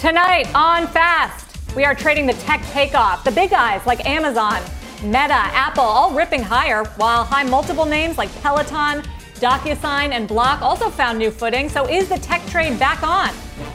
Tonight on Fast, we are trading the tech takeoff. The big guys like Amazon, Meta, Apple, all ripping higher, while high multiple names like Peloton, DocuSign, and Block also found new footing. So is the tech trade back on?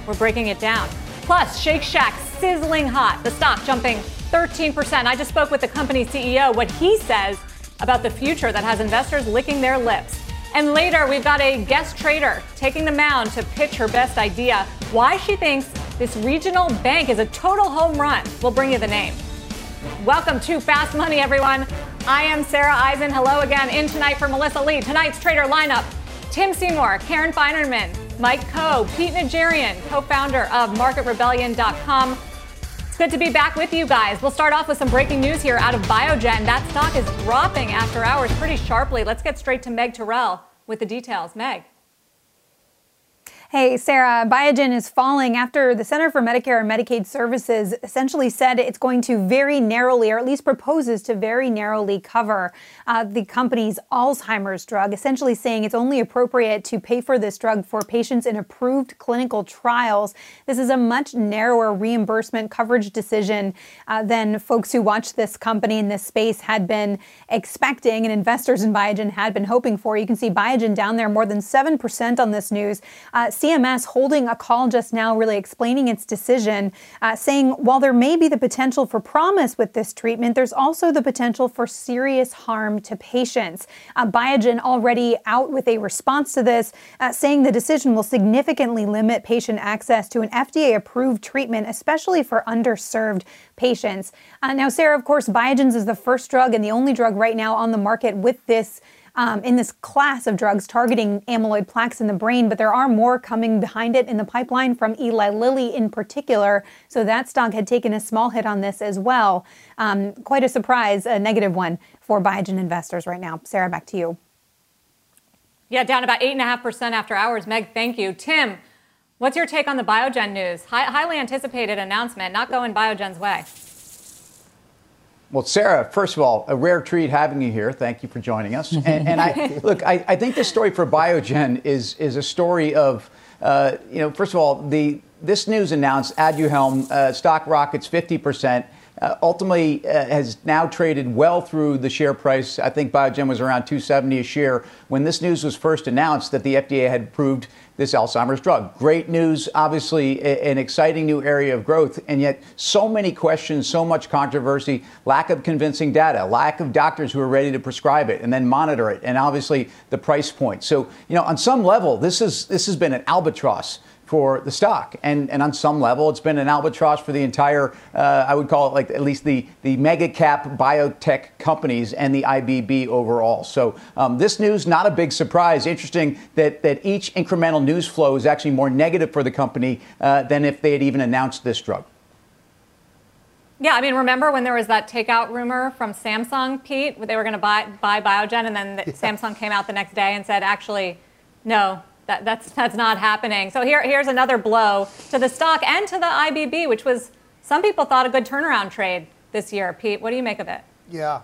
We're breaking it down. Plus, Shake Shack sizzling hot, the stock jumping 13%. I just spoke with the company CEO, what he says about the future that has investors licking their lips. And later, we've got a guest trader taking the mound to pitch her best idea, why she thinks this regional bank is a total home run. We'll bring you the name. Welcome to Fast Money, everyone. I am Sarah Eisen. Hello again. In tonight for Melissa Lee. Tonight's trader lineup Tim Seymour, Karen Finerman, Mike Khouw, Pete Najarian, co founder of MarketRebellion.com. It's good to be back with you guys. We'll start off with some breaking news here out of Biogen. That stock is dropping after hours pretty sharply. Let's get straight to Meg Terrell with the details. Meg. Hey, Sarah, Biogen is falling after the Center for Medicare and Medicaid Services essentially said it's going to very narrowly, or at least proposes to very narrowly cover uh, the company's Alzheimer's drug, essentially saying it's only appropriate to pay for this drug for patients in approved clinical trials. This is a much narrower reimbursement coverage decision uh, than folks who watch this company in this space had been expecting and investors in Biogen had been hoping for. You can see Biogen down there more than 7% on this news. Uh, CMS holding a call just now, really explaining its decision, uh, saying while there may be the potential for promise with this treatment, there's also the potential for serious harm to patients. Uh, Biogen already out with a response to this, uh, saying the decision will significantly limit patient access to an FDA approved treatment, especially for underserved patients. Uh, now, Sarah, of course, Biogen's is the first drug and the only drug right now on the market with this um, in this class of drugs targeting amyloid plaques in the brain, but there are more coming behind it in the pipeline from Eli Lilly in particular. So that stock had taken a small hit on this as well. Um, quite a surprise, a negative one for Biogen investors right now. Sarah, back to you. Yeah, down about 8.5% after hours. Meg, thank you. Tim, what's your take on the Biogen news? Hi- highly anticipated announcement, not going Biogen's way. Well, Sarah, first of all, a rare treat having you here. Thank you for joining us. And, and I look, I, I, think the story for Biogen is is a story of, uh, you know, first of all, the this news announced Aduhelm uh, stock rockets 50 percent. Uh, ultimately uh, has now traded well through the share price. I think Biogen was around 270 a share when this news was first announced that the FDA had approved this Alzheimer's drug. Great news, obviously, an exciting new area of growth, and yet so many questions, so much controversy, lack of convincing data, lack of doctors who are ready to prescribe it and then monitor it, and obviously the price point. So, you know, on some level, this is this has been an albatross for the stock. And, and on some level, it's been an albatross for the entire, uh, I would call it like at least the, the mega cap biotech companies and the IBB overall. So um, this news, not a big surprise. Interesting that, that each incremental news flow is actually more negative for the company uh, than if they had even announced this drug. Yeah, I mean, remember when there was that takeout rumor from Samsung, Pete, they were going to buy, buy Biogen, and then the, yeah. Samsung came out the next day and said, actually, no, that, that's, that's not happening. So here, here's another blow to the stock and to the IBB, which was some people thought a good turnaround trade this year. Pete, what do you make of it? Yeah.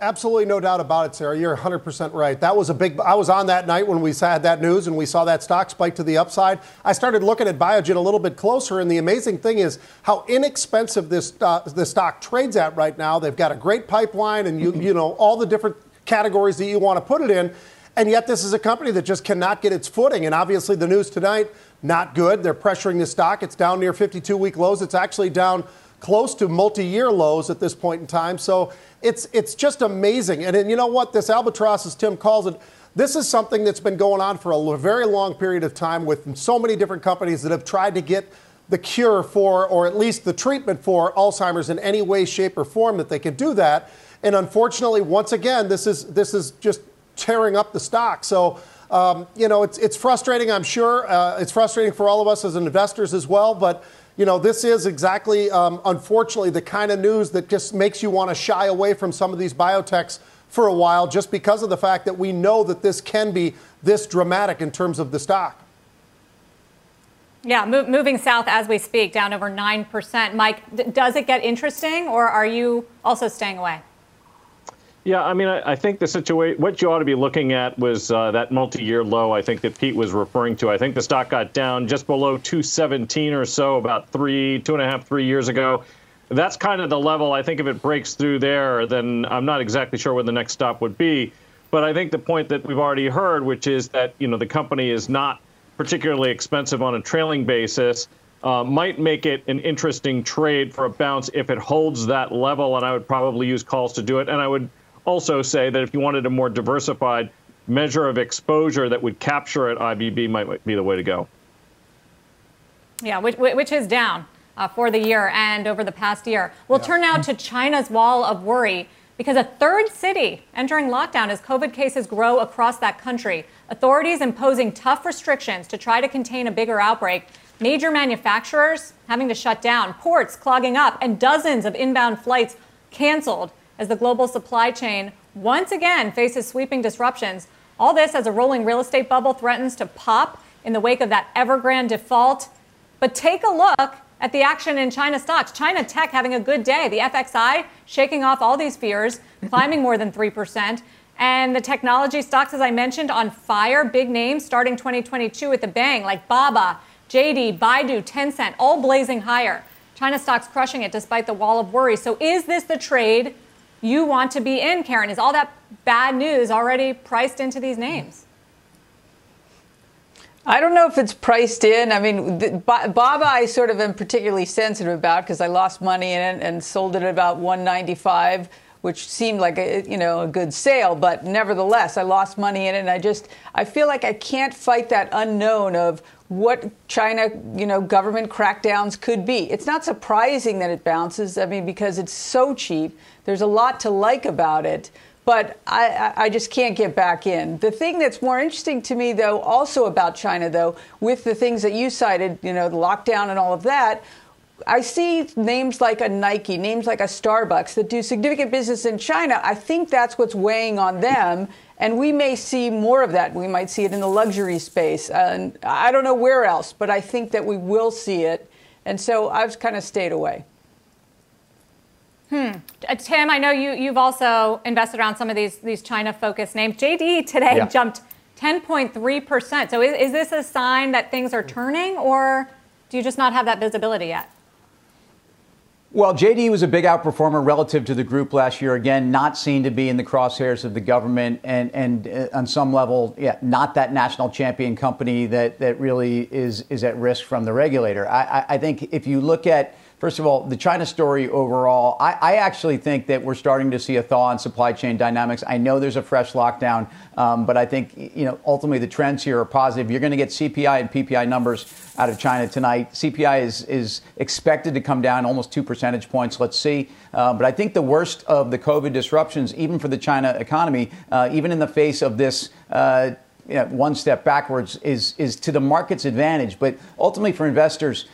Absolutely no doubt about it, Sarah. You're 100% right. That was a big. I was on that night when we had that news and we saw that stock spike to the upside. I started looking at Biogen a little bit closer, and the amazing thing is how inexpensive this uh, this stock trades at right now. They've got a great pipeline, and you you know all the different categories that you want to put it in. And yet, this is a company that just cannot get its footing. And obviously, the news tonight, not good. They're pressuring the stock. It's down near 52 week lows. It's actually down close to multi-year lows at this point in time. So it's it's just amazing. And, and you know what? This albatross, as Tim calls it, this is something that's been going on for a very long period of time with so many different companies that have tried to get the cure for, or at least the treatment for Alzheimer's in any way, shape, or form that they can do that. And unfortunately, once again, this is this is just tearing up the stock. So. Um, you know, it's, it's frustrating, I'm sure. Uh, it's frustrating for all of us as investors as well. But, you know, this is exactly, um, unfortunately, the kind of news that just makes you want to shy away from some of these biotechs for a while just because of the fact that we know that this can be this dramatic in terms of the stock. Yeah, moving south as we speak, down over 9%. Mike, does it get interesting or are you also staying away? Yeah, I mean, I, I, think the situation, what you ought to be looking at was uh, that multi year low, I think that Pete was referring to. I think the stock got down just below 217 or so about three, two and a half, three years ago. That's kind of the level. I think if it breaks through there, then I'm not exactly sure where the next stop would be. But I think the point that we've already heard, which is that, you know, the company is not particularly expensive on a trailing basis. Uh, might make it an interesting trade for a bounce if it holds that level, and I would probably use calls to do it. And I would also say that if you wanted a more diversified measure of exposure that would capture it, IBB might be the way to go. Yeah, which, which is down uh, for the year and over the past year. We'll yeah. turn now to China's wall of worry because a third city entering lockdown as COVID cases grow across that country. Authorities imposing tough restrictions to try to contain a bigger outbreak. Major manufacturers having to shut down, ports clogging up, and dozens of inbound flights canceled as the global supply chain once again faces sweeping disruptions. All this as a rolling real estate bubble threatens to pop in the wake of that Evergrande default. But take a look at the action in China stocks. China Tech having a good day. The FXI shaking off all these fears, climbing more than 3%. And the technology stocks, as I mentioned, on fire. Big names starting 2022 with a bang, like Baba, JD, Baidu, Tencent, all blazing higher. China stocks crushing it despite the wall of worry. So is this the trade you want to be in, Karen? Is all that bad news already priced into these names? I don't know if it's priced in. I mean, Baba, I sort of am particularly sensitive about because I lost money in it and sold it at about 195 which seemed like a you know a good sale, but nevertheless, I lost money in it, and I just I feel like I can't fight that unknown of what China you know government crackdowns could be. It's not surprising that it bounces. I mean, because it's so cheap. There's a lot to like about it, but I, I just can't get back in. The thing that's more interesting to me, though, also about China, though, with the things that you cited, you know, the lockdown and all of that, I see names like a Nike, names like a Starbucks that do significant business in China. I think that's what's weighing on them. And we may see more of that. We might see it in the luxury space. And I don't know where else, but I think that we will see it. And so I've kind of stayed away. Hmm. Uh, Tim, I know you, you've also invested around some of these, these China focused names. JD today yeah. jumped 10.3%. So is, is this a sign that things are turning, or do you just not have that visibility yet? Well, JD was a big outperformer relative to the group last year. Again, not seen to be in the crosshairs of the government, and and uh, on some level, yeah, not that national champion company that that really is is at risk from the regulator. I, I, I think if you look at First of all, the China story overall, I, I, actually think that we're starting to see a thaw in supply chain dynamics. I know there's a fresh lockdown, um, but I think you know ultimately the trends here are positive. You're going to get CPI and PPI numbers out of China tonight. CPI is is expected to come down almost two percentage points. Let's see. Uh, but I think the worst of the COVID disruptions, even for the China economy, uh, even in the face of this. Uh, you know, one step backwards is is to the market's advantage, but ultimately for investors,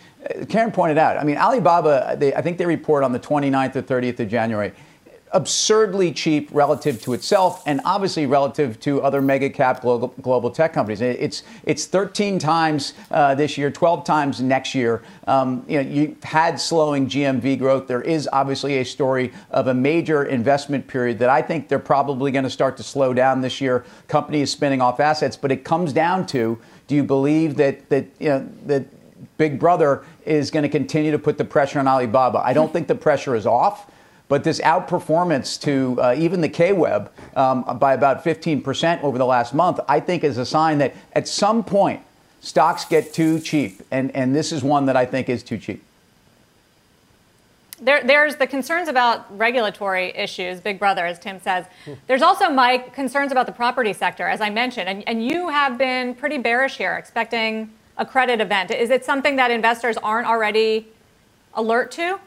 Karen pointed out, I mean, Alibaba, they, I think they report on the 29th or 30th of January, absurdly cheap relative to itself and obviously relative to other mega cap global, global tech companies. It's, it's 13 times uh, this year, 12 times next year. Um, you know, you've had slowing GMV growth. There is obviously a story of a major investment period that I think they're probably going to start to slow down this year. Company is spinning off assets, but it comes down to do you believe that, that, you know, that Big Brother is going to continue to put the pressure on Alibaba. I don't think the pressure is off. But this outperformance to uh, even the KWeb um, by about 15% over the last month, I think is a sign that at some point stocks get too cheap. And, and this is one that I think is too cheap. there, there's the concerns about regulatory issues, Big Brother, as Tim says. There's also, Mike, concerns about the property sector, as I mentioned. And, and you have been pretty bearish here, expecting a credit event. Is it something that investors aren't already alert to?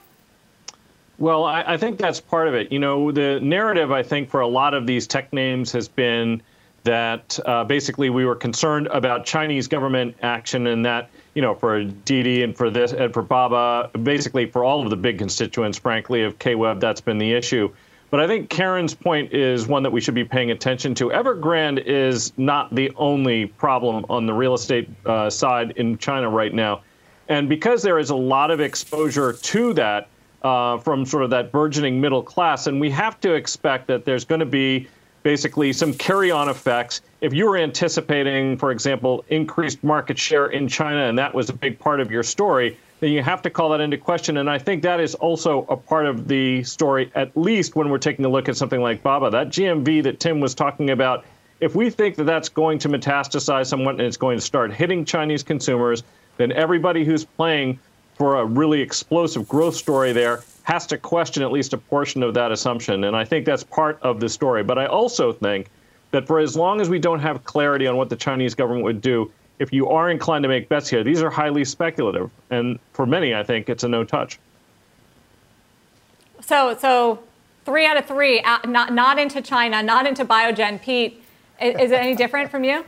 Well, I, I think that's part of it. You know, the narrative, I think, for a lot of these tech names has been that uh, basically we were concerned about Chinese government action and that, you know, for Didi and for this and for Baba, basically for all of the big constituents, frankly, of KWeb, that's been the issue. But I think Karen's point is one that we should be paying attention to. Evergrande is not the only problem on the real estate uh, side in China right now. And because there is a lot of exposure to that uh, from sort of that burgeoning middle class, and we have to expect that there's going to be basically some carry on effects. If you were anticipating, for example, increased market share in China, and that was a big part of your story, then you have to call that into question. And I think that is also a part of the story, at least when we're taking a look at something like Baba. That GMV that Tim was talking about, if we think that that's going to metastasize somewhat and it's going to start hitting Chinese consumers, then everybody who's playing for a really explosive growth story there has to question at least a portion of that assumption. And I think that's part of the story. But I also think that for as long as we don't have clarity on what the Chinese government would do, if you are inclined to make bets here, these are highly speculative. And for many, I think it's a no touch. So, so three out of three, uh, not, not into China, not into Biogen. Pete, is, is it any different from you?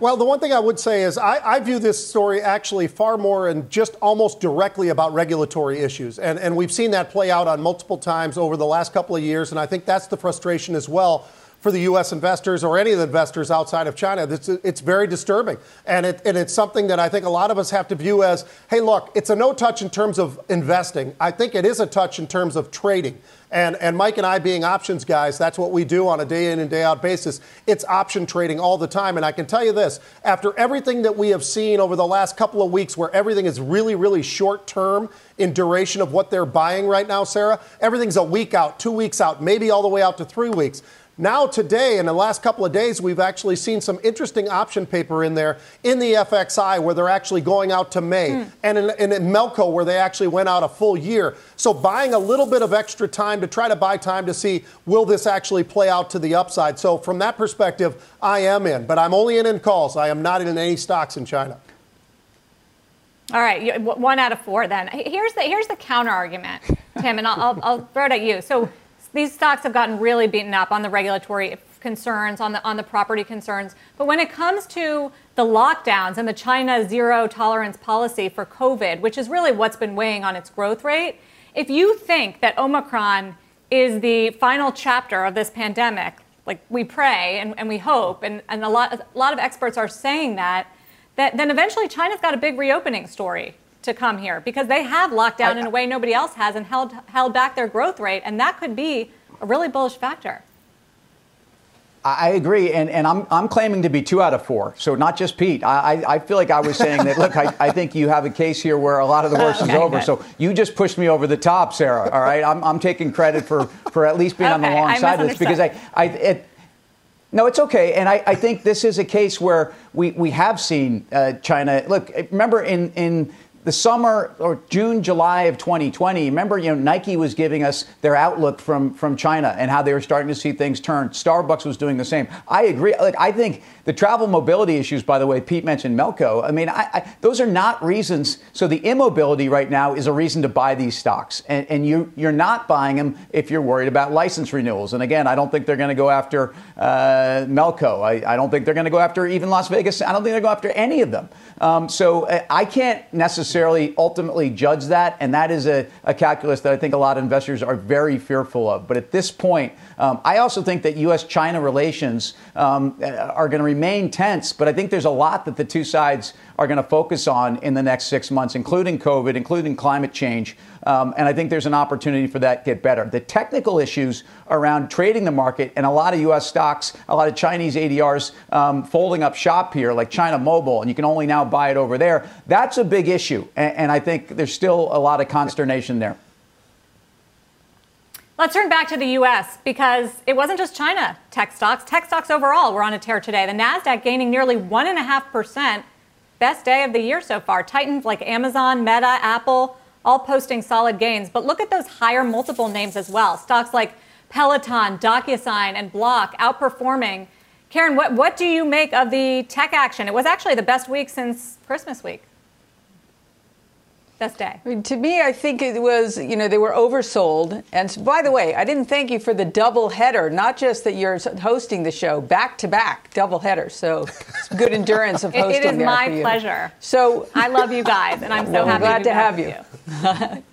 well, the one thing I would say is I, I, view this story actually far more and just almost directly about regulatory issues. And, and we've seen that play out on multiple times over the last couple of years. And I think that's the frustration as well for the U.S. investors or any of the investors outside of China. It's, it's very disturbing. And, it, and it's something that I think a lot of us have to view as hey, look, it's a no touch in terms of investing. I think it is a touch in terms of trading. And, and Mike and I, being options guys, that's what we do on a day in and day out basis. It's option trading all the time. And I can tell you this after everything that we have seen over the last couple of weeks, where everything is really, really short term in duration of what they're buying right now, Sarah, everything's a week out, two weeks out, maybe all the way out to three weeks. Now, today, in the last couple of days, we've actually seen some interesting option paper in there in the FXI where they're actually going out to May, mm. and in, in, in Melco where they actually went out a full year. So, buying a little bit of extra time to try to buy time to see will this actually play out to the upside. So, from that perspective, I am in, but I'm only in in calls. I am not in any stocks in China. All right, one out of four. Then here's the here's the counter argument, Tim, and I'll, I'll, I'll throw it at you. So these stocks have gotten really beaten up on the regulatory concerns, on the on the property concerns. But when it comes to the lockdowns and the China zero tolerance policy for COVID, which is really what's been weighing on its growth rate, if you think that Omicron is the final chapter of this pandemic, like we pray and, and we hope, and, and a lot a lot of experts are saying that, that then eventually China's got a big reopening story to come here because they have locked down I, in a way nobody else has and held held back their growth rate, and that could be a really bullish factor. I agree, and, and I'm, I'm claiming to be two out of four, so not just Pete. I, I feel like I was saying that, look, I, I think you have a case here where a lot of the worst okay, is over, good. so you just pushed me over the top, Sarah, all right? I'm, I'm taking credit for, for at least being okay, on the wrong side of this because I, I it, no, it's okay. And I, I, think this is a case where we, we have seen uh, China. Look, remember in, in the summer or June, July of 2020, remember, you know, Nike was giving us their outlook from, from China and how they were starting to see things turn. Starbucks was doing the same. I agree. Like, I think the travel mobility issues, by the way, Pete mentioned Melco. I mean, I, I, those are not reasons. So the immobility right now is a reason to buy these stocks. And, and you, you're not buying them if you're worried about license renewals. And again, I don't think they're going to go after uh, Melco. I, I don't think they're going to go after even Las Vegas. I don't think they're going after any of them. Um, so uh, I can't necessarily ultimately judge that, and that is a, a, calculus that I think a lot of investors are very fearful of. But at this point, um, I also think that U.S.-China relations um, are going to remain tense. But I think there's a lot that the two sides are going to focus on in the next six months, including COVID, including climate change. Um, and I think there's an opportunity for that to get better. The technical issues around trading the market and a lot of U.S. stocks, a lot of Chinese ADRs um, folding up shop here, like China Mobile, and you can only now buy it over there. That's a big issue. And, and I think there's still a lot of consternation there. Let's turn back to the U.S. because it wasn't just China tech stocks. Tech stocks overall were on a tear today. The Nasdaq gaining nearly one and a half percent, best day of the year so far. Titans like Amazon, Meta, Apple, all posting solid gains. But look at those higher multiple names as well. Stocks like Peloton, DocuSign, and Block outperforming. Karen, what, what do you make of the tech action? It was actually the best week since Christmas week. Best day. I mean, to me, I think it was, you know, they were oversold. And by the way, I didn't thank you for the double header, not just that you're hosting the show back to back double header. So it's good endurance of hosting. it is my pleasure. So I love you guys, and I'm so happy glad to, to have you. you.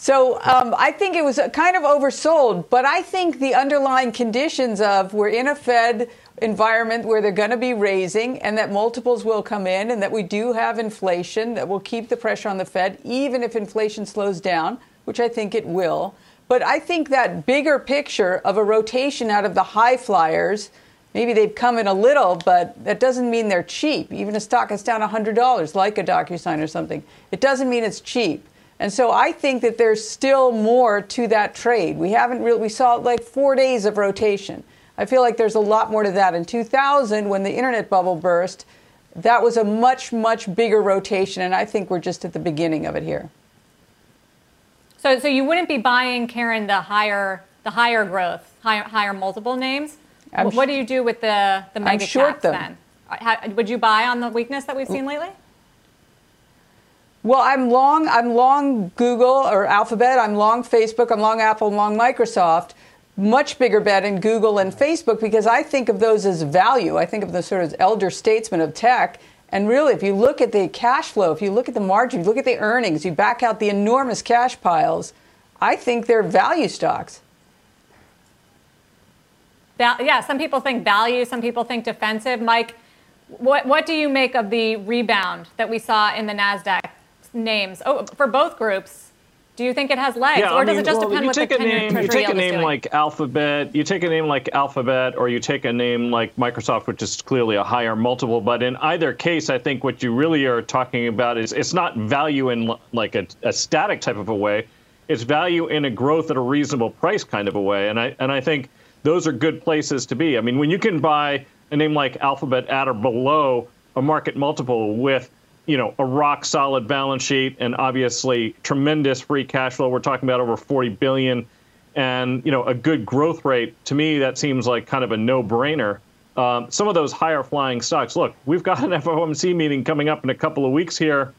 So um, I think it was kind of oversold, but I think the underlying conditions of we're in a Fed environment where they're going to be raising and that multiples will come in and that we do have inflation that will keep the pressure on the Fed, even if inflation slows down, which I think it will. But I think that bigger picture of a rotation out of the high flyers, maybe they've come in a little, but that doesn't mean they're cheap. Even a stock is down $100, like a DocuSign or something, it doesn't mean it's cheap. And so I think that there's still more to that trade. We haven't really, we saw like four days of rotation. I feel like there's a lot more to that. In 2000, when the internet bubble burst, that was a much, much bigger rotation. And I think we're just at the beginning of it here. So, so you wouldn't be buying, Karen, the higher, the higher growth, higher, higher multiple names? I'm what do you do with the, the mega I'm short caps them. then? Would you buy on the weakness that we've seen lately? Well, I'm long. I'm long Google or Alphabet. I'm long Facebook. I'm long Apple. I'm long Microsoft. Much bigger bet in Google and Facebook because I think of those as value. I think of the sort of elder statesmen of tech. And really, if you look at the cash flow, if you look at the margin, if you look at the earnings, you back out the enormous cash piles, I think they're value stocks. yeah, some people think value, some people think defensive. Mike, what, what do you make of the rebound that we saw in the NASDAQ names oh, for both groups. Do you think it has legs, yeah, or I does mean, it just well, depend what the name, You take a name like Alphabet, you take a name like Alphabet, or you take a name like Microsoft, which is clearly a higher multiple. But in either case, I think what you really are talking about is it's not value in like a, a static type of a way. It's value in a growth at a reasonable price kind of a way. And I and I think those are good places to be. I mean, when you can buy a name like Alphabet at or below a market multiple with you know, a rock solid balance sheet and obviously tremendous free cash flow. We're talking about over 40 billion and, you know, a good growth rate. To me, that seems like kind of a no brainer. Um, some of those higher flying stocks, look, we've got an FOMC meeting coming up in a couple of weeks here.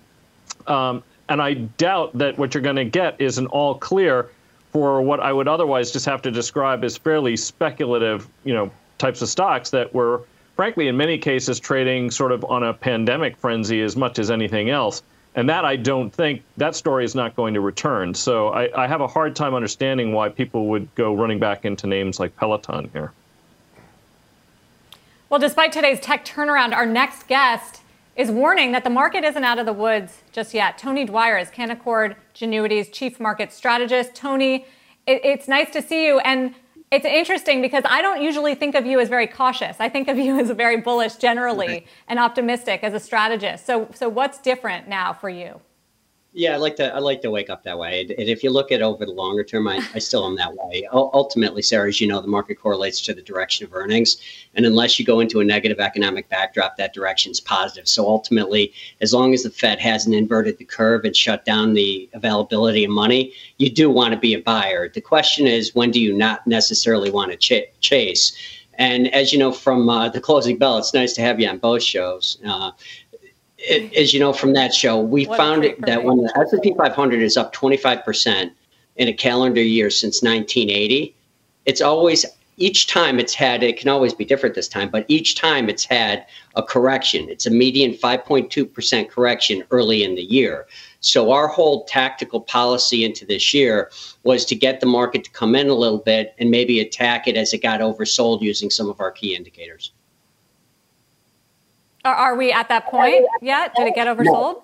Um, and I doubt that what you're going to get is an all clear for what I would otherwise just have to describe as fairly speculative, you know, types of stocks that were frankly, in many cases, trading sort of on a pandemic frenzy as much as anything else. And that I don't think that story is not going to return. So I, I have a hard time understanding why people would go running back into names like Peloton here. Well, despite today's tech turnaround, our next guest is warning that the market isn't out of the woods just yet. Tony Dwyer is Canaccord Genuity's chief market strategist. Tony, it, it's nice to see you. And it's interesting because I don't usually think of you as very cautious. I think of you as very bullish generally and optimistic as a strategist. So, so what's different now for you? Yeah, I like to I like to wake up that way. And if you look at over the longer term, I, I still am that way. ultimately, Sarah, as you know, the market correlates to the direction of earnings, and unless you go into a negative economic backdrop, that direction is positive. So ultimately, as long as the Fed hasn't inverted the curve and shut down the availability of money, you do want to be a buyer. The question is, when do you not necessarily want to ch- chase? And as you know from uh, the closing bell, it's nice to have you on both shows. Uh, it, as you know from that show, we what found that when the S&P 500 is up 25% in a calendar year since 1980, it's always each time it's had it can always be different this time, but each time it's had a correction. It's a median 5.2% correction early in the year. So our whole tactical policy into this year was to get the market to come in a little bit and maybe attack it as it got oversold using some of our key indicators. Are, we at that point yet? Did it get oversold? No.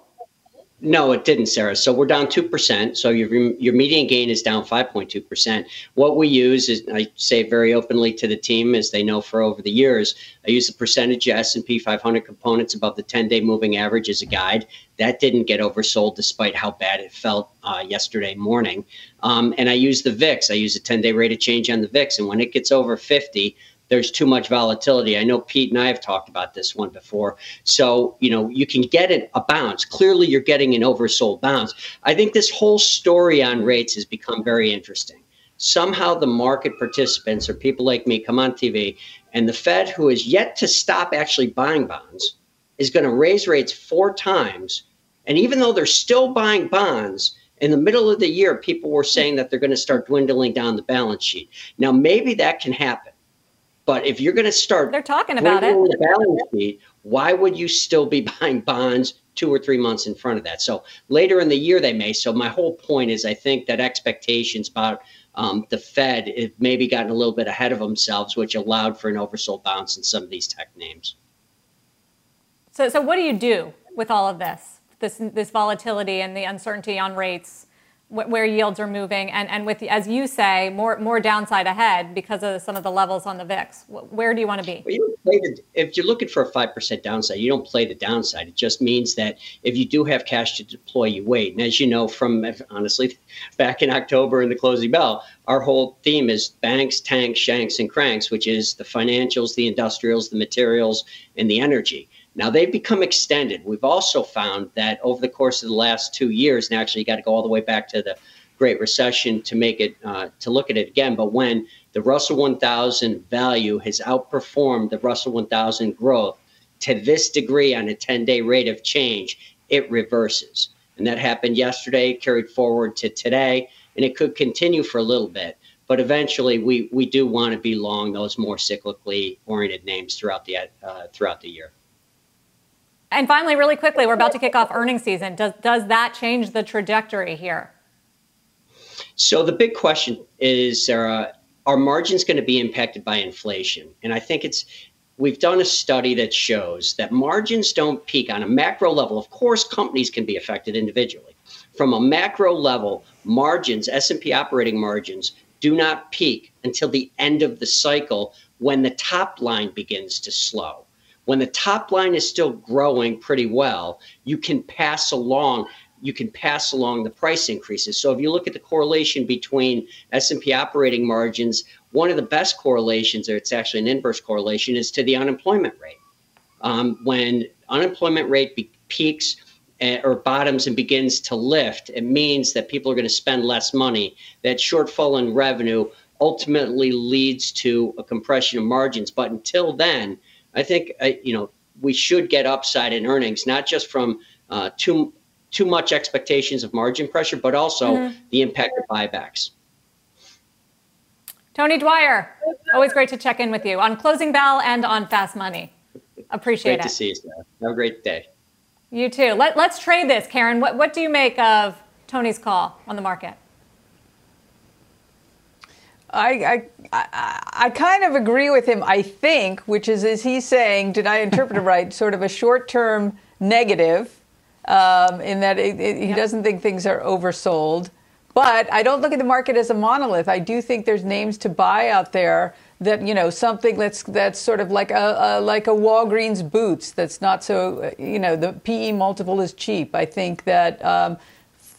No, it didn't, Sarah. So we're down 2%. So your, your median gain is down 5.2%. What we use is, I say very openly to the team, as they know for over the years, I use the percentage of S&P 500 components above the 10-day moving average as a guide. That didn't get oversold despite how bad it felt uh, yesterday morning. Um, and I use the VIX. I use a 10-day rate of change on the VIX. And when it gets over 50, there's too much volatility. I know Pete and I have talked about this one before. So, you know, you can get it a bounce. Clearly, you're getting an oversold bounce. I think this whole story on rates has become very interesting. Somehow, the market participants or people like me come on TV, and the Fed, who is yet to stop actually buying bonds, is going to raise rates four times. And even though they're still buying bonds, in the middle of the year, people were saying that they're going to start dwindling down the balance sheet. Now, maybe that can happen. But if you're going to start, they're talking about it. The balance sheet, why would you still be buying bonds two or three months in front of that? So later in the year, they may. So my whole point is, I think that expectations about um, the Fed have maybe gotten a little bit ahead of themselves, which allowed for an oversold bounce in some of these tech names. So, so what do you do with all of this, this, this volatility and the uncertainty on rates? Where yields are moving and, and with, as you say, more, more downside ahead because of some of the levels on the VIX. Where do you want to be? Well, you the, if you're looking for a 5% downside, you don't play the downside. It just means that if you do have cash to deploy, you wait. And as you know from, honestly, back in October in the closing bell, our whole theme is banks, tanks, shanks, and cranks, which is the financials, the industrials, the materials, and the energy. Now they've become extended. We've also found that over the course of the last two years, and actually you got to go all the way back to the Great Recession to make it uh, to look at it again. But when the Russell 1000 value has outperformed the Russell 1000 growth to this degree on a 10-day rate of change, it reverses, and that happened yesterday, carried forward to today, and it could continue for a little bit. But eventually, we we do want to be long those more cyclically oriented names throughout the uh, throughout the year. And finally, really quickly, we're about to kick off earnings season. Does, does that change the trajectory here? So the big question is, Sarah, are margins going to be impacted by inflation? And I think it's we've done a study that shows that margins don't peak on a macro level. Of course, companies can be affected individually. From a macro level, margins, S&P operating margins, do not peak until the end of the cycle when the top line begins to slow when the top line is still growing pretty well, you can pass along you can pass along the price increases. So if you look at the correlation between S&P operating margins, one of the best correlations, or it's actually an inverse correlation, is to the unemployment rate. Um, when unemployment rate be- peaks uh, or bottoms and begins to lift, it means that people are going to spend less money. That shortfall in revenue ultimately leads to a compression of margins. But until then, I think uh, you know we should get upside in earnings, not just from uh, too too much expectations of margin pressure, but also mm-hmm. the impact of buybacks. Tony Dwyer, always great to check in with you on Closing Bell and on Fast Money. Appreciate great it. Great to see you, Sarah. Have a great day. You too. Let, let's trade this, Karen. What, what do you make of Tony's call on the market? I, I, I, kind of agree with him, I think, which is, is he saying, did I interpret it right, sort of a short term negative um, in that it, it, he doesn't think things are oversold. But I don't look at the market as a monolith. I do think there's names to buy out there that you know something that's that's sort of like a, a, like a Walgreens Boots that's not so you know the PE multiple is cheap. I think that um,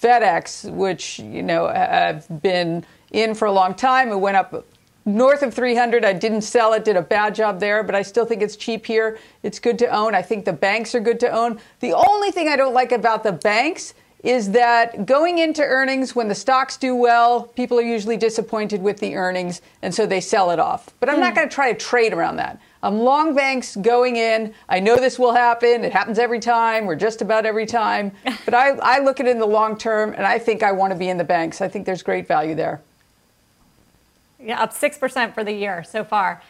FedEx, which you know have been in for a long time. It went up north of 300. I didn't sell it, did a bad job there, but I still think it's cheap here. It's good to own. I think the banks are good to own. The only thing I don't like about the banks is that going into earnings when the stocks do well, people are usually disappointed with the earnings and so they sell it off. But I'm mm. not hmm. going to try to trade around that. I'm long banks going in. I know this will happen. It happens every time or just about every time. But I, I look at it in the long term and I think I want to be in the banks. I think there's great value there. Yeah, up 6% for the year so far.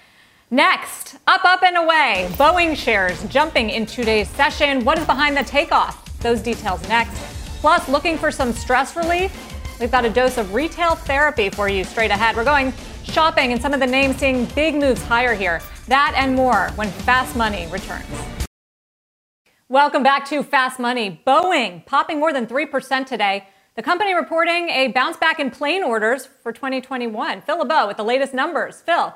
Next, up, up, and away. Boeing shares jumping in today's session. What is behind the takeoff? Those details next. Plus, looking for some stress relief? We've got a dose of retail therapy for you straight ahead. We're going shopping and some of the names seeing big moves higher here. That and more when Fast Money returns. Welcome back to Fast Money. Boeing popping more than 3% today. The company reporting a bounce back in plane orders for 2021. Phil LeBeau with the latest numbers. Phil.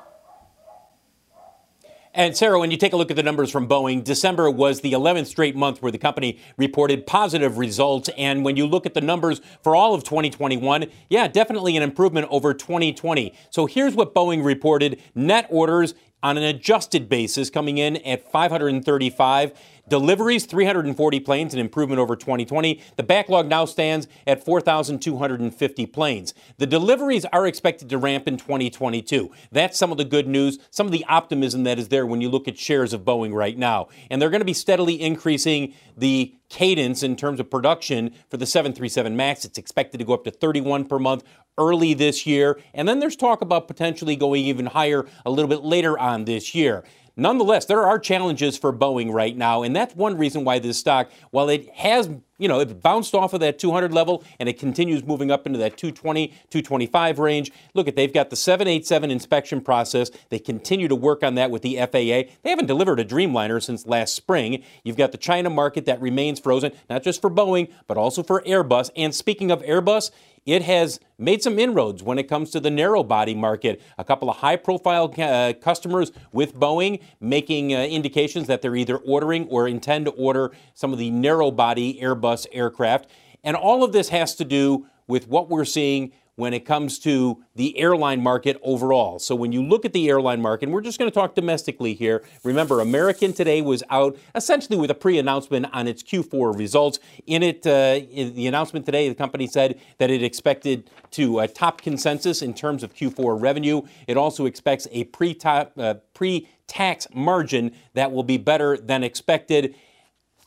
And Sarah, when you take a look at the numbers from Boeing, December was the 11th straight month where the company reported positive results. And when you look at the numbers for all of 2021, yeah, definitely an improvement over 2020. So here's what Boeing reported net orders on an adjusted basis, coming in at 535. Deliveries, 340 planes, an improvement over 2020. The backlog now stands at 4,250 planes. The deliveries are expected to ramp in 2022. That's some of the good news, some of the optimism that is there when you look at shares of Boeing right now. And they're going to be steadily increasing the cadence in terms of production for the 737 MAX. It's expected to go up to 31 per month early this year. And then there's talk about potentially going even higher a little bit later on this year. Nonetheless, there are challenges for Boeing right now, and that's one reason why this stock, while it has, you know, it bounced off of that 200 level and it continues moving up into that 220, 225 range. Look at they've got the 787 inspection process. They continue to work on that with the FAA. They haven't delivered a Dreamliner since last spring. You've got the China market that remains frozen, not just for Boeing, but also for Airbus. And speaking of Airbus, it has made some inroads when it comes to the narrow body market. A couple of high profile uh, customers with Boeing making uh, indications that they're either ordering or intend to order some of the narrow body Airbus aircraft. And all of this has to do with what we're seeing when it comes to the airline market overall. So when you look at the airline market, we're just going to talk domestically here. Remember, American today was out essentially with a pre-announcement on its Q4 results. In it, uh, in the announcement today, the company said that it expected to uh, top consensus in terms of Q4 revenue. It also expects a pre-top, uh, pre-tax margin that will be better than expected.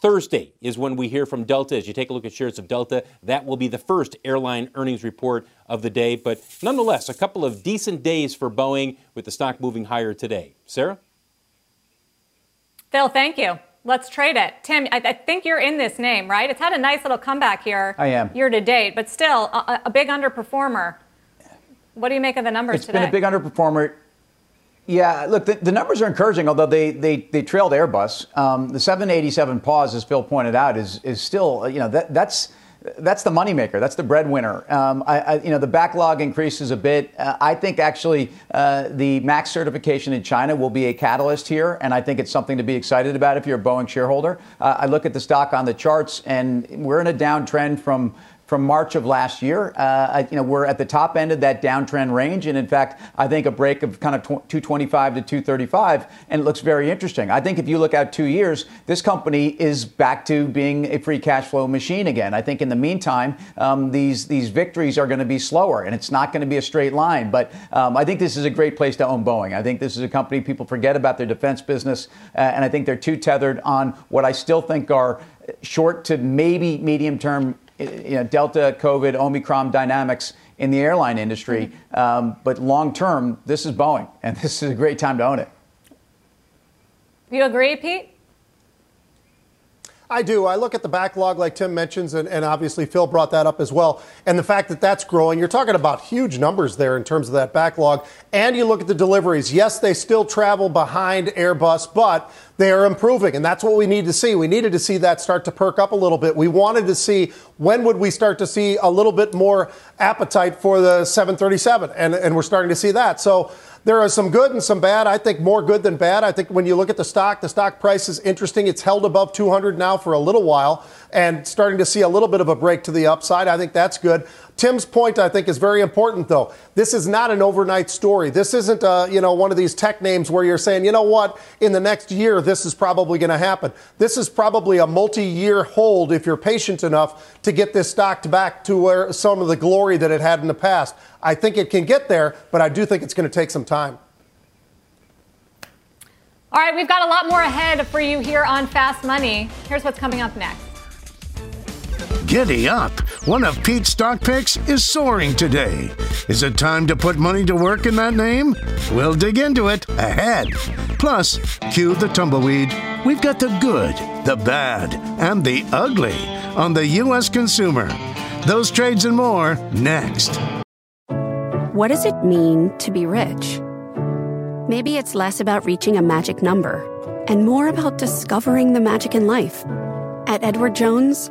Thursday is when we hear from Delta. As you take a look at shares of Delta, that will be the first airline earnings report of the day. But nonetheless, a couple of decent days for Boeing with the stock moving higher today. Sarah? Phil, thank you. Let's trade it. Tim, I, I, think you're in this name, right? It's had a nice little comeback here. I am. Year to date, but still a, a big underperformer. What do you make of the numbers it's today? It's been a big underperformer. Yeah, look, the, the, numbers are encouraging, although they, they, they trailed Airbus. Um, the 787 pause, as Phil pointed out, is, is still, you know, that, that's that's the moneymaker. That's the breadwinner. Um, I, I, you know, the backlog increases a bit. Uh, I think actually uh, the MAX certification in China will be a catalyst here, and I think it's something to be excited about if you're a Boeing shareholder. Uh, I look at the stock on the charts, and we're in a downtrend from from March of last year. Uh, you know, we're at the top end of that downtrend range, and in fact, I think a break of kind of 225 to 235, and it looks very interesting. I think if you look out two years, this company is back to being a free cash flow machine again. I think in the meantime, um, these these victories are going to be slower, and it's not going to be a straight line. But um, I think this is a great place to own Boeing. I think this is a company people forget about their defense business, uh, and I think they're too tethered on what I still think are short to maybe medium term you know, Delta, COVID, Omicron dynamics in the airline industry. Mm-hmm. Um, but long term, this is Boeing, and this is a great time to own it. You agree, Pete? I do. I look at the backlog, like Tim mentions, and, and, obviously Phil brought that up as well. And the fact that that's growing, you're talking about huge numbers there in terms of that backlog. And you look at the deliveries. Yes, they still travel behind Airbus, but they are improving. And that's what we need to see. We needed to see that start to perk up a little bit. We wanted to see when would we start to see a little bit more appetite for the 737. And, and we're starting to see that. So, there are some good and some bad. I think more good than bad. I think when you look at the stock, the stock price is interesting. It's held above 200 now for a little while and starting to see a little bit of a break to the upside. I think that's good. Tim's point, I think, is very important, though. This is not an overnight story. This isn't, uh, you know, one of these tech names where you're saying, you know what, in the next year, this is probably going to happen. This is probably a multi-year hold if you're patient enough to get this stock back to where some of the glory that it had in the past. I think it can get there, but I do think it's going to take some time. All right, we've got a lot more ahead for you here on Fast Money. Here's what's coming up next. Giddy up! One of Pete's stock picks is soaring today. Is it time to put money to work in that name? We'll dig into it ahead. Plus, cue the tumbleweed. We've got the good, the bad, and the ugly on the U.S. consumer. Those trades and more next. What does it mean to be rich? Maybe it's less about reaching a magic number and more about discovering the magic in life. At Edward Jones,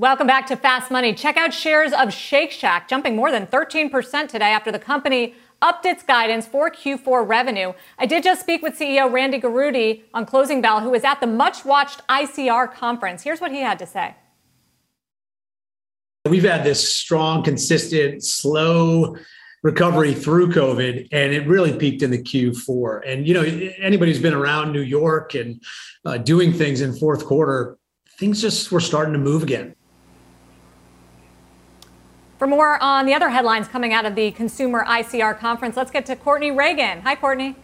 Welcome back to Fast Money. Check out shares of Shake Shack jumping more than 13% today after the company upped its guidance for Q4 revenue. I did just speak with CEO Randy Garutti on Closing Bell, who was at the much watched ICR conference. Here's what he had to say. We've had this strong, consistent, slow recovery through COVID, and it really peaked in the Q4. And you know, anybody who's been around New York and uh, doing things in fourth quarter, things just were starting to move again. For more on the other headlines coming out of the Consumer ICR conference, let's get to Courtney Reagan. Hi, Courtney.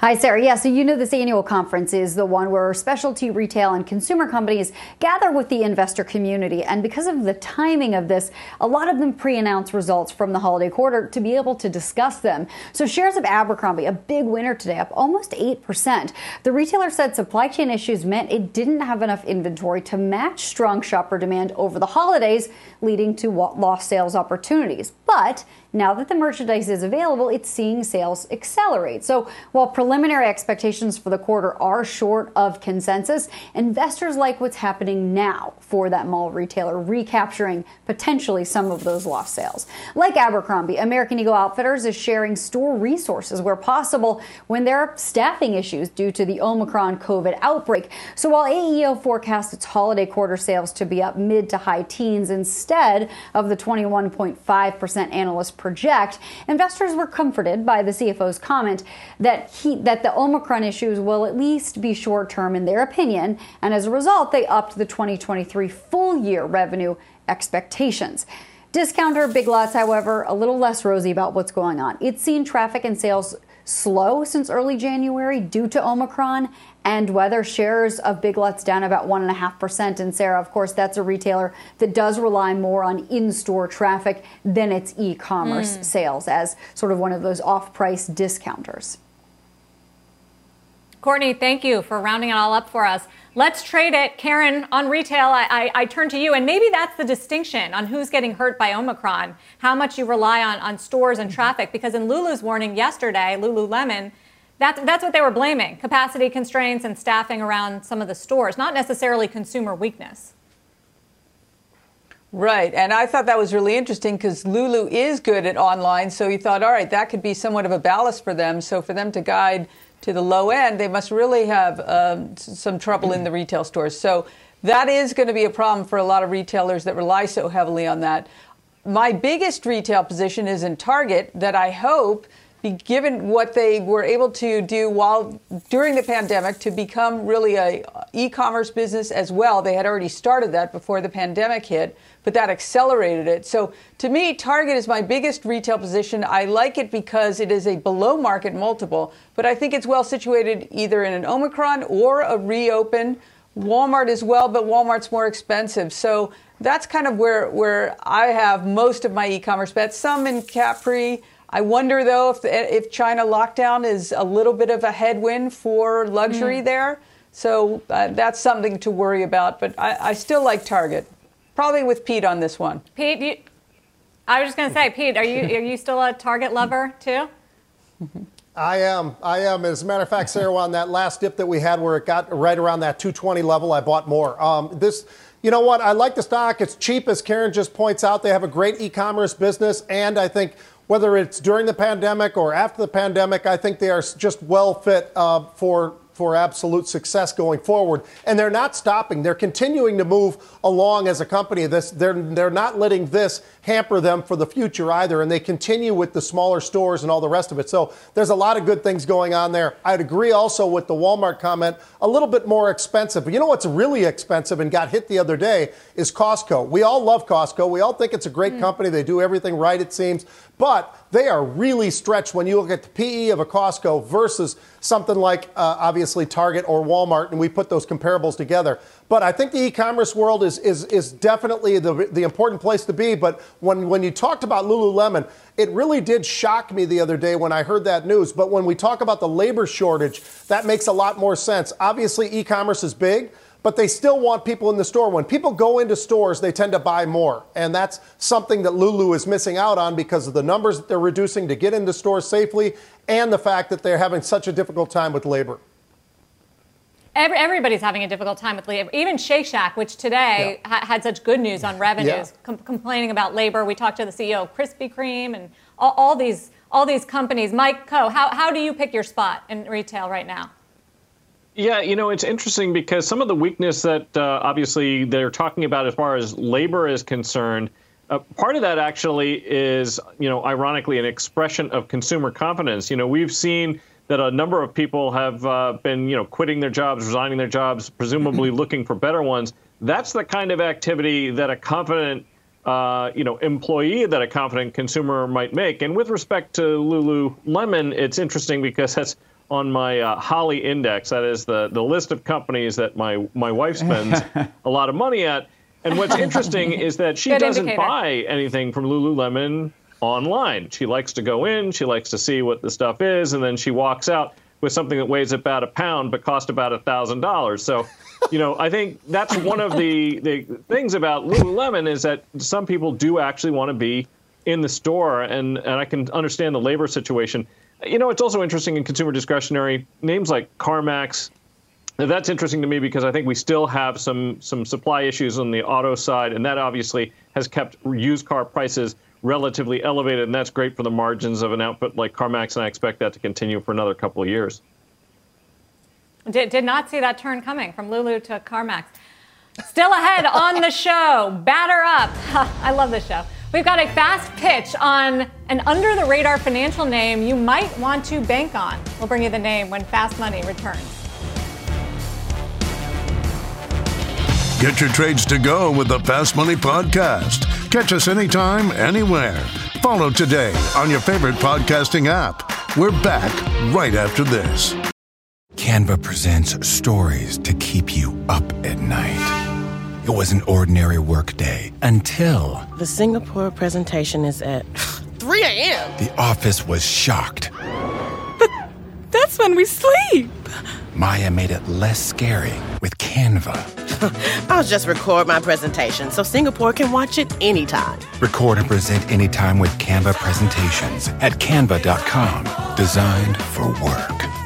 Hi, Sarah. Yeah, so you know this annual conference is the one where specialty retail and consumer companies gather with the investor community. And because of the timing of this, a lot of them pre announce results from the holiday quarter to be able to discuss them. So shares of Abercrombie, a big winner today, up almost 8%. The retailer said supply chain issues meant it didn't have enough inventory to match strong shopper demand over the holidays, leading to lost sales opportunities. But now that the merchandise is available, it's seeing sales accelerate. So while preliminary expectations for the quarter are short of consensus, investors like what's happening now for that mall retailer, recapturing potentially some of those lost sales. Like Abercrombie, American Eagle Outfitters is sharing store resources where possible when there are staffing issues due to the Omicron COVID outbreak. So while AEO forecasts its holiday quarter sales to be up mid to high teens instead of the 21.5% analyst project, investors were comforted by the CFO's comment that he that the Omicron issues will at least be short term in their opinion, and as a result, they upped the 2023 full year revenue expectations. Discounter Big Lots, however, a little less rosy about what's going on. It's seen traffic and sales slow since early January due to Omicron and weather. Shares of Big Lots down about 1.5%. And Sarah, of course, that's a retailer that does rely more on in store traffic than its e commerce mm. sales as sort of one of those off price discounters. Courtney, thank you for rounding it all up for us. Let's trade it. Karen, on retail, I, I, I, turn to you. And maybe that's the distinction on who's getting hurt by Omicron, how much you rely on, on stores and traffic. Because in Lulu's warning yesterday, Lululemon, that, that's what they were blaming capacity constraints and staffing around some of the stores, not necessarily consumer weakness. Right. And I thought that was really interesting because Lulu is good at online. So you thought, all right, that could be somewhat of a ballast for them. So for them to guide to the low end, they must really have um, some trouble in the retail stores. So that is going to be a problem for a lot of retailers that rely so heavily on that. My biggest retail position is in Target that I hope given what they were able to do while during the pandemic to become really a e-commerce business as well. They had already started that before the pandemic hit, but that accelerated it. So to me, Target is my biggest retail position. I like it because it is a below market multiple, but I think it's well situated either in an Omicron or a reopen. Walmart as well, but Walmart's more expensive. So that's kind of where where I have most of my e-commerce bets. Some in Capri. I wonder though if if China lockdown is a little bit of a headwind for luxury mm. there. So uh, that's something to worry about. But I, I still like Target. Probably with Pete on this one. Pete, you, I was just going to say, Pete, are you are you still a Target lover too? I am. I am. As a matter of fact, Sarah, on that last dip that we had where it got right around that 220 level, I bought more. Um, this, you know what? I like the stock. It's cheap, as Karen just points out. They have a great e-commerce business, and I think whether it's during the pandemic or after the pandemic, I think they are just well fit uh, for for absolute success going forward. And they're not stopping. They're continuing to move along as a company. This, they're, they're not letting this hamper them for the future either. And they continue with the smaller stores and all the rest of it. So there's a lot of good things going on there. I'd agree also with the Walmart comment, a little bit more expensive. But you know what's really expensive and got hit the other day is Costco. We all love Costco. We all think it's a great mm. company. They do everything right, it seems. But they are really stretched when you look at the PE of a Costco versus something like, uh, obviously, Target or Walmart, and we put those comparables together. But I think the e-commerce world is is is definitely the the important place to be. But when when you talked about Lululemon, it really did shock me the other day when I heard that news. But when we talk about the labor shortage, that makes a lot more sense. Obviously, e-commerce is big but they still want people in the store. When people go into stores, they tend to buy more. And that's something that Lulu is missing out on because of the numbers that they're reducing to get into stores safely and the fact that they're having such a difficult time with labor. Every, everybody's having a difficult time with labor. Even Shake Shack, which today yeah. ha- had such good news on revenues, yeah. com- complaining about labor. We talked to the CEO of Krispy Kreme and all, all these all these companies. Mike Khouw, how, how do you pick your spot in retail right now? Yeah, you know, it's interesting because some of the weakness that uh, obviously they're talking about as far as labor is concerned, uh, part of that actually is, you know, ironically, an expression of consumer confidence. You know, we've seen that a number of people have uh, been, you know, quitting their jobs, resigning their jobs, presumably looking for better ones. That's the kind of activity that a confident, uh, you know, employee that a confident consumer might make. And with respect to Lululemon, it's interesting because that's on my uh, Holly Index. That is the, the list of companies that my, my wife spends a lot of money at. And what's interesting is that she Good doesn't indicator. buy anything from Lululemon online. She likes to go in, she likes to see what the stuff is, and then she walks out with something that weighs about a pound but cost about a thousand dollars. So, you know, I think that's one of the, the things about Lululemon is that some people do actually want to be in the store, and, and I can understand the labor situation. You know, it's also interesting in consumer discretionary names like CarMax. That's interesting to me because I think we still have some some supply issues on the auto side, and that obviously has kept used car prices relatively elevated, and that's great for the margins of an output like CarMax, and I expect that to continue for another couple of years. Did, did not see that turn coming from Lulu to CarMax. Still ahead on the show, batter up. I love this show. We've got a fast pitch on an under the radar financial name you might want to bank on. We'll bring you the name when Fast Money returns. Get your trades to go with the Fast Money Podcast. Catch us anytime, anywhere. Follow today on your favorite podcasting app. We're back right after this. Canva presents stories to keep you up at night. It was an ordinary workday until The Singapore presentation is at 3 a.m. the office was shocked. But that's when we sleep. Maya made it less scary with Canva. I'll just record my presentation so Singapore can watch it anytime. Record and present anytime with Canva presentations at canva.com. Designed for work.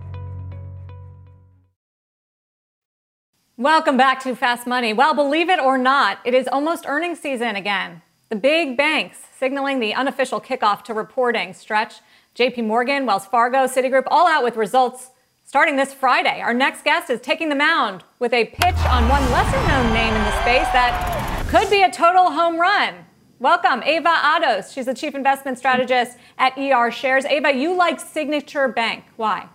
Welcome back to Fast Money. Well, believe it or not, it is almost earnings season again. The big banks signaling the unofficial kickoff to reporting. Stretch, JP Morgan, Wells Fargo, Citigroup, all out with results starting this Friday. Our next guest is taking the mound with a pitch on one lesser known name in the space that could be a total home run. Welcome, Ava Ados. She's the chief investment strategist at ER Shares. Ava, you like Signature Bank. Why?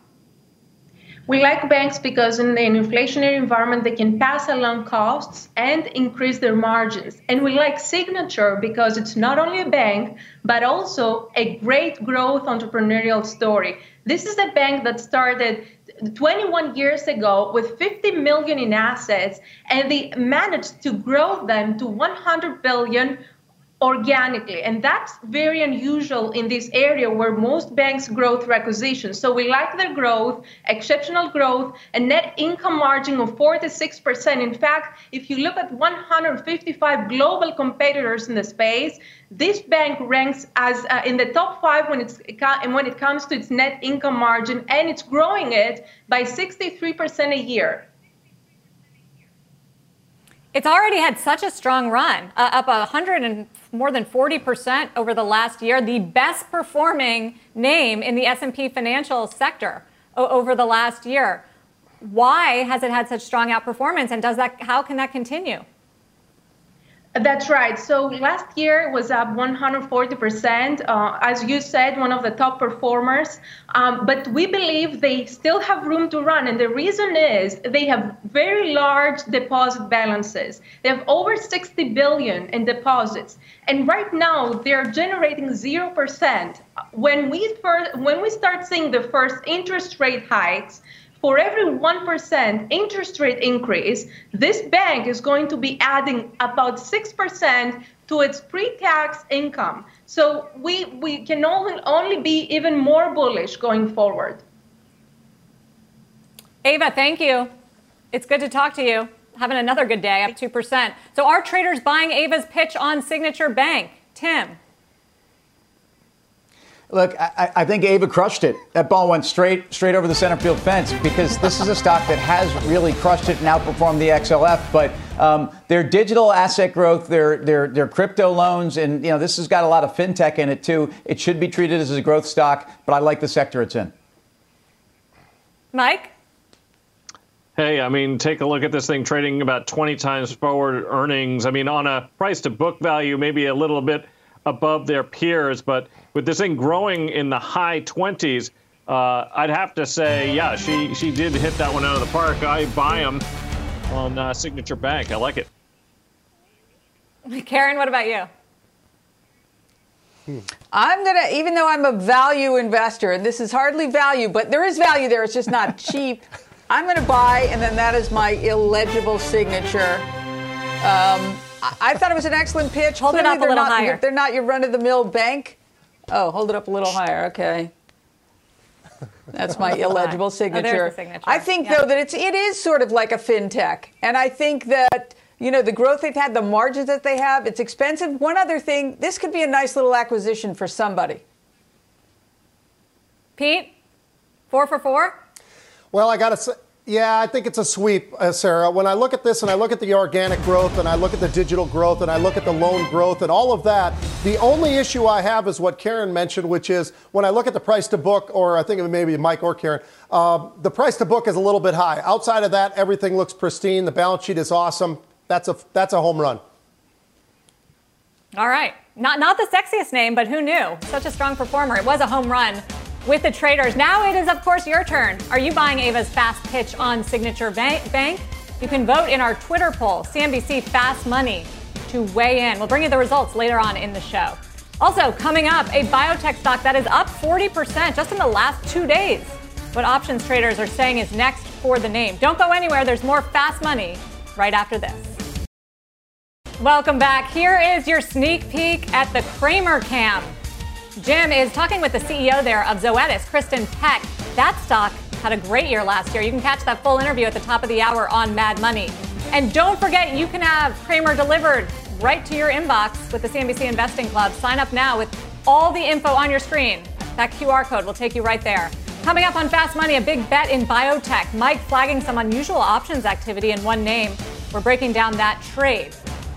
We like banks because in an inflationary environment, they can pass along costs and increase their margins. And we like Signature because it's not only a bank, but also a great growth entrepreneurial story. This is a bank that started 21 years ago with 50 million in assets, and they managed to grow them to 100 billion organically. And that's very unusual in this area where most banks grow through acquisition. So we like their growth, exceptional growth, a net income margin of 46%. In fact, if you look at 155 global competitors in the space, this bank ranks as uh, in the top five when it's when it comes to its net income margin, and it's growing it by 63% a year. It's already had such a strong run, uh, up 100 and more than 40% over the last year, the best performing name in the S&P financial sector over the last year. Why has it had such strong outperformance and does that how can that continue? That's right. So last year was up 140%. Uh, as you said, one of the top performers. Um, but we believe they still have room to run. And the reason is they have very large deposit balances. They have over 60 billion in deposits. And right now they're generating 0%. When we first, when we start seeing the first interest rate hikes, for every 1% interest rate increase, this bank is going to be adding about 6% to its pre-tax income. So we, we can only, only be even more bullish going forward. Ava, thank you. It's good to talk to you. Having another good day, up 2%. So are traders buying Ava's pitch on Signature Bank? Tim. Look, I, I, think Ava crushed it. That ball went straight straight over the center field fence because this is a stock that has really crushed it and outperformed the XLF. But um, their digital asset growth, their their their crypto loans, and you know this has got a lot of fintech in it too. It should be treated as a growth stock, but I like the sector it's in. Mike. Hey, I mean, take a look at this thing trading about 20 times forward earnings. I mean, on a price to book value, maybe a little bit above their peers, but with this thing growing in the high 20s, uh, I'd have to say, yeah, she she did hit that one out of the park. I buy them on uh, Signature Bank. I like it. Karen, what about you? I'm gonna, even though I'm a value investor, and this is hardly value, but there is value there. It's just not cheap. I'm gonna buy, and then that is my illegible signature. Um, I, I, thought it was an excellent pitch. Hold Clearly, it up a little not, higher. They're not your run-of-the-mill bank. Oh, hold it up a little higher. Okay. That's my illegible oh, signature. Oh, signature. I think yeah. though that it's it is sort of like a fintech, and I think that you know the growth they've had, the margins that they have, it's expensive. One other thing, this could be a nice little acquisition for somebody. Pete, four for four. Well, I got to say. Yeah, I think it's a sweep, uh, Sarah. When I look at this and I look at the organic growth and I look at the digital growth and I look at the loan growth and all of that, the only issue I have is what Karen mentioned, which is when I look at the price to book, or I think it maybe Mike or Karen, uh, the price to book is a little bit high. Outside of that, everything looks pristine. The balance sheet is awesome. That's a that's a home run. All right, not not the sexiest name, but who knew? Such a strong performer. It was a home run with the traders. Now it is, of course, your turn. Are you buying Ava's fast pitch on Signature Bank? You can vote in our Twitter poll, CNBC Fast Money, to weigh in. We'll bring you the results later on in the show. Also, coming up, a biotech stock that is up 40% just in the last two days. What options traders are saying is next for the name. Don't go anywhere. There's more Fast Money right after this. Welcome back. Here is your sneak peek at the Cramer Cam. Jim is talking with the CEO there of Zoetis, Kristin Peck. That stock had a great year last year. You can catch that full interview at the top of the hour on Mad Money. And don't forget, you can have Cramer delivered right to your inbox with the CNBC Investing Club. Sign up now with all the info on your screen. That QR code will take you right there. Coming up on Fast Money, a big bet in biotech. Mike flagging some unusual options activity in one name. We're breaking down that trade.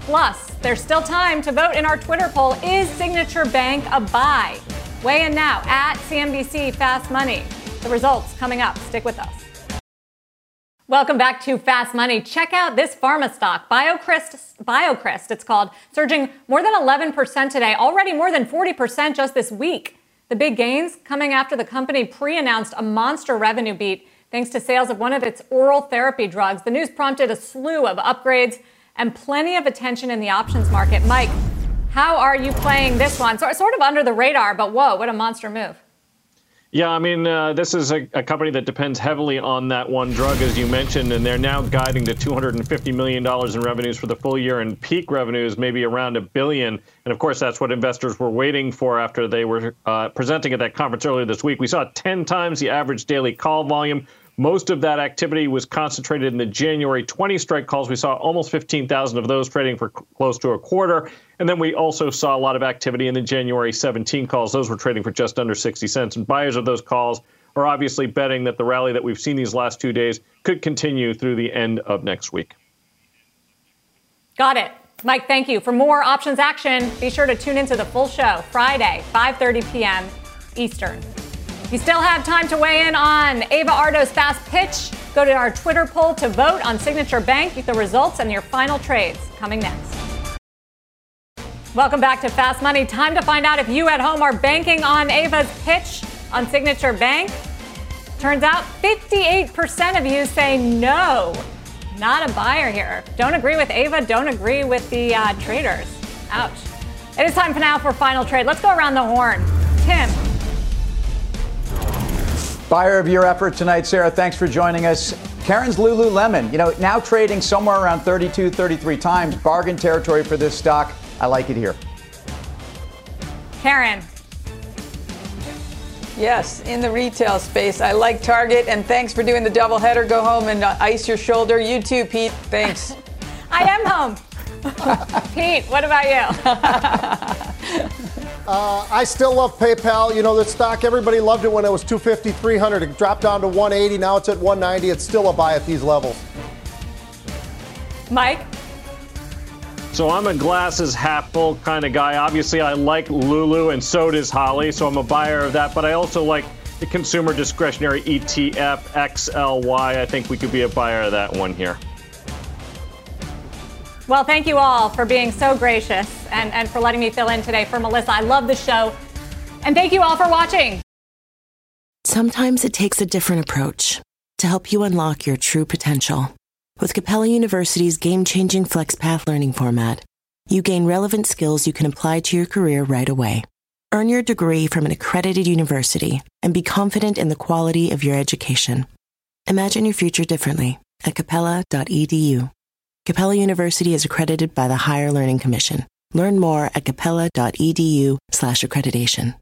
Plus, there's still time to vote in our Twitter poll. Is Signature Bank a buy? Weigh in now at CNBC Fast Money. The results coming up. Stick with us. Welcome back to Fast Money. Check out this pharma stock, BioCryst, BioCryst it's called, surging more than 11% today, already more than 40% just this week. The big gains coming after the company pre-announced a monster revenue beat thanks to sales of one of its oral therapy drugs. The news prompted a slew of upgrades and plenty of attention in the options market. Mike, how are you playing this one? So, sort of under the radar, but whoa, what a monster move. Yeah, I mean, uh, this is a, a, company that depends heavily on that one drug, as you mentioned, and they're now guiding to $250 million in revenues for the full year, and peak revenues maybe around a billion. And of course, that's what investors were waiting for after they were uh, presenting at that conference earlier this week. We saw 10 times the average daily call volume. Most of that activity was concentrated in the January 20 strike calls. We saw almost 15,000 of those trading for close to a quarter. And then we also saw a lot of activity in the January 17 calls. Those were trading for just under 60 cents. And buyers of those calls are obviously betting that the rally that we've seen these last two days could continue through the end of next week. Got it. Mike, thank you. For more options action, be sure to tune into the full show Friday, 5:30 p.m. Eastern. You still have time to weigh in on Ava Ardo's fast pitch. Go to our Twitter poll to vote on Signature Bank. The results and your final trades coming next. Welcome back to Fast Money. Time to find out if you at home are banking on Ava's pitch on Signature Bank. Turns out 58% of you say no, not a buyer here. Don't agree with Ava, don't agree with the uh, traders. Ouch. It is time for now for final trade. Let's go around the horn. Tim. Buyer of your effort tonight, Sarah. Thanks for joining us. Karen's Lululemon, you know, now trading somewhere around 32, 33 times. Bargain territory for this stock. I like it here. Karen. Yes, in the retail space. I like Target, and thanks for doing the double header. Go home and uh, ice your shoulder. You too, Pete. Thanks. I am home. Pete, what about you? uh, I still love PayPal. You know, the stock, everybody loved it when it was 250, 300. It dropped down to 180. Now it's at 190. It's still a buy at these levels. Mike? So I'm a glasses half full kind of guy. Obviously, I like Lulu, and so does Holly. So I'm a buyer of that. But I also like the consumer discretionary ETF XLY. I think we could be a buyer of that one here. Well, thank you all for being so gracious and, and for letting me fill in today for Melissa. I love the show. And thank you all for watching. Sometimes it takes a different approach to help you unlock your true potential. With Capella University's game changing FlexPath learning format, you gain relevant skills you can apply to your career right away. Earn your degree from an accredited university and be confident in the quality of your education. Imagine your future differently at capella.edu. Capella University is accredited by the Higher Learning Commission. Learn more at capella.edu/accreditation.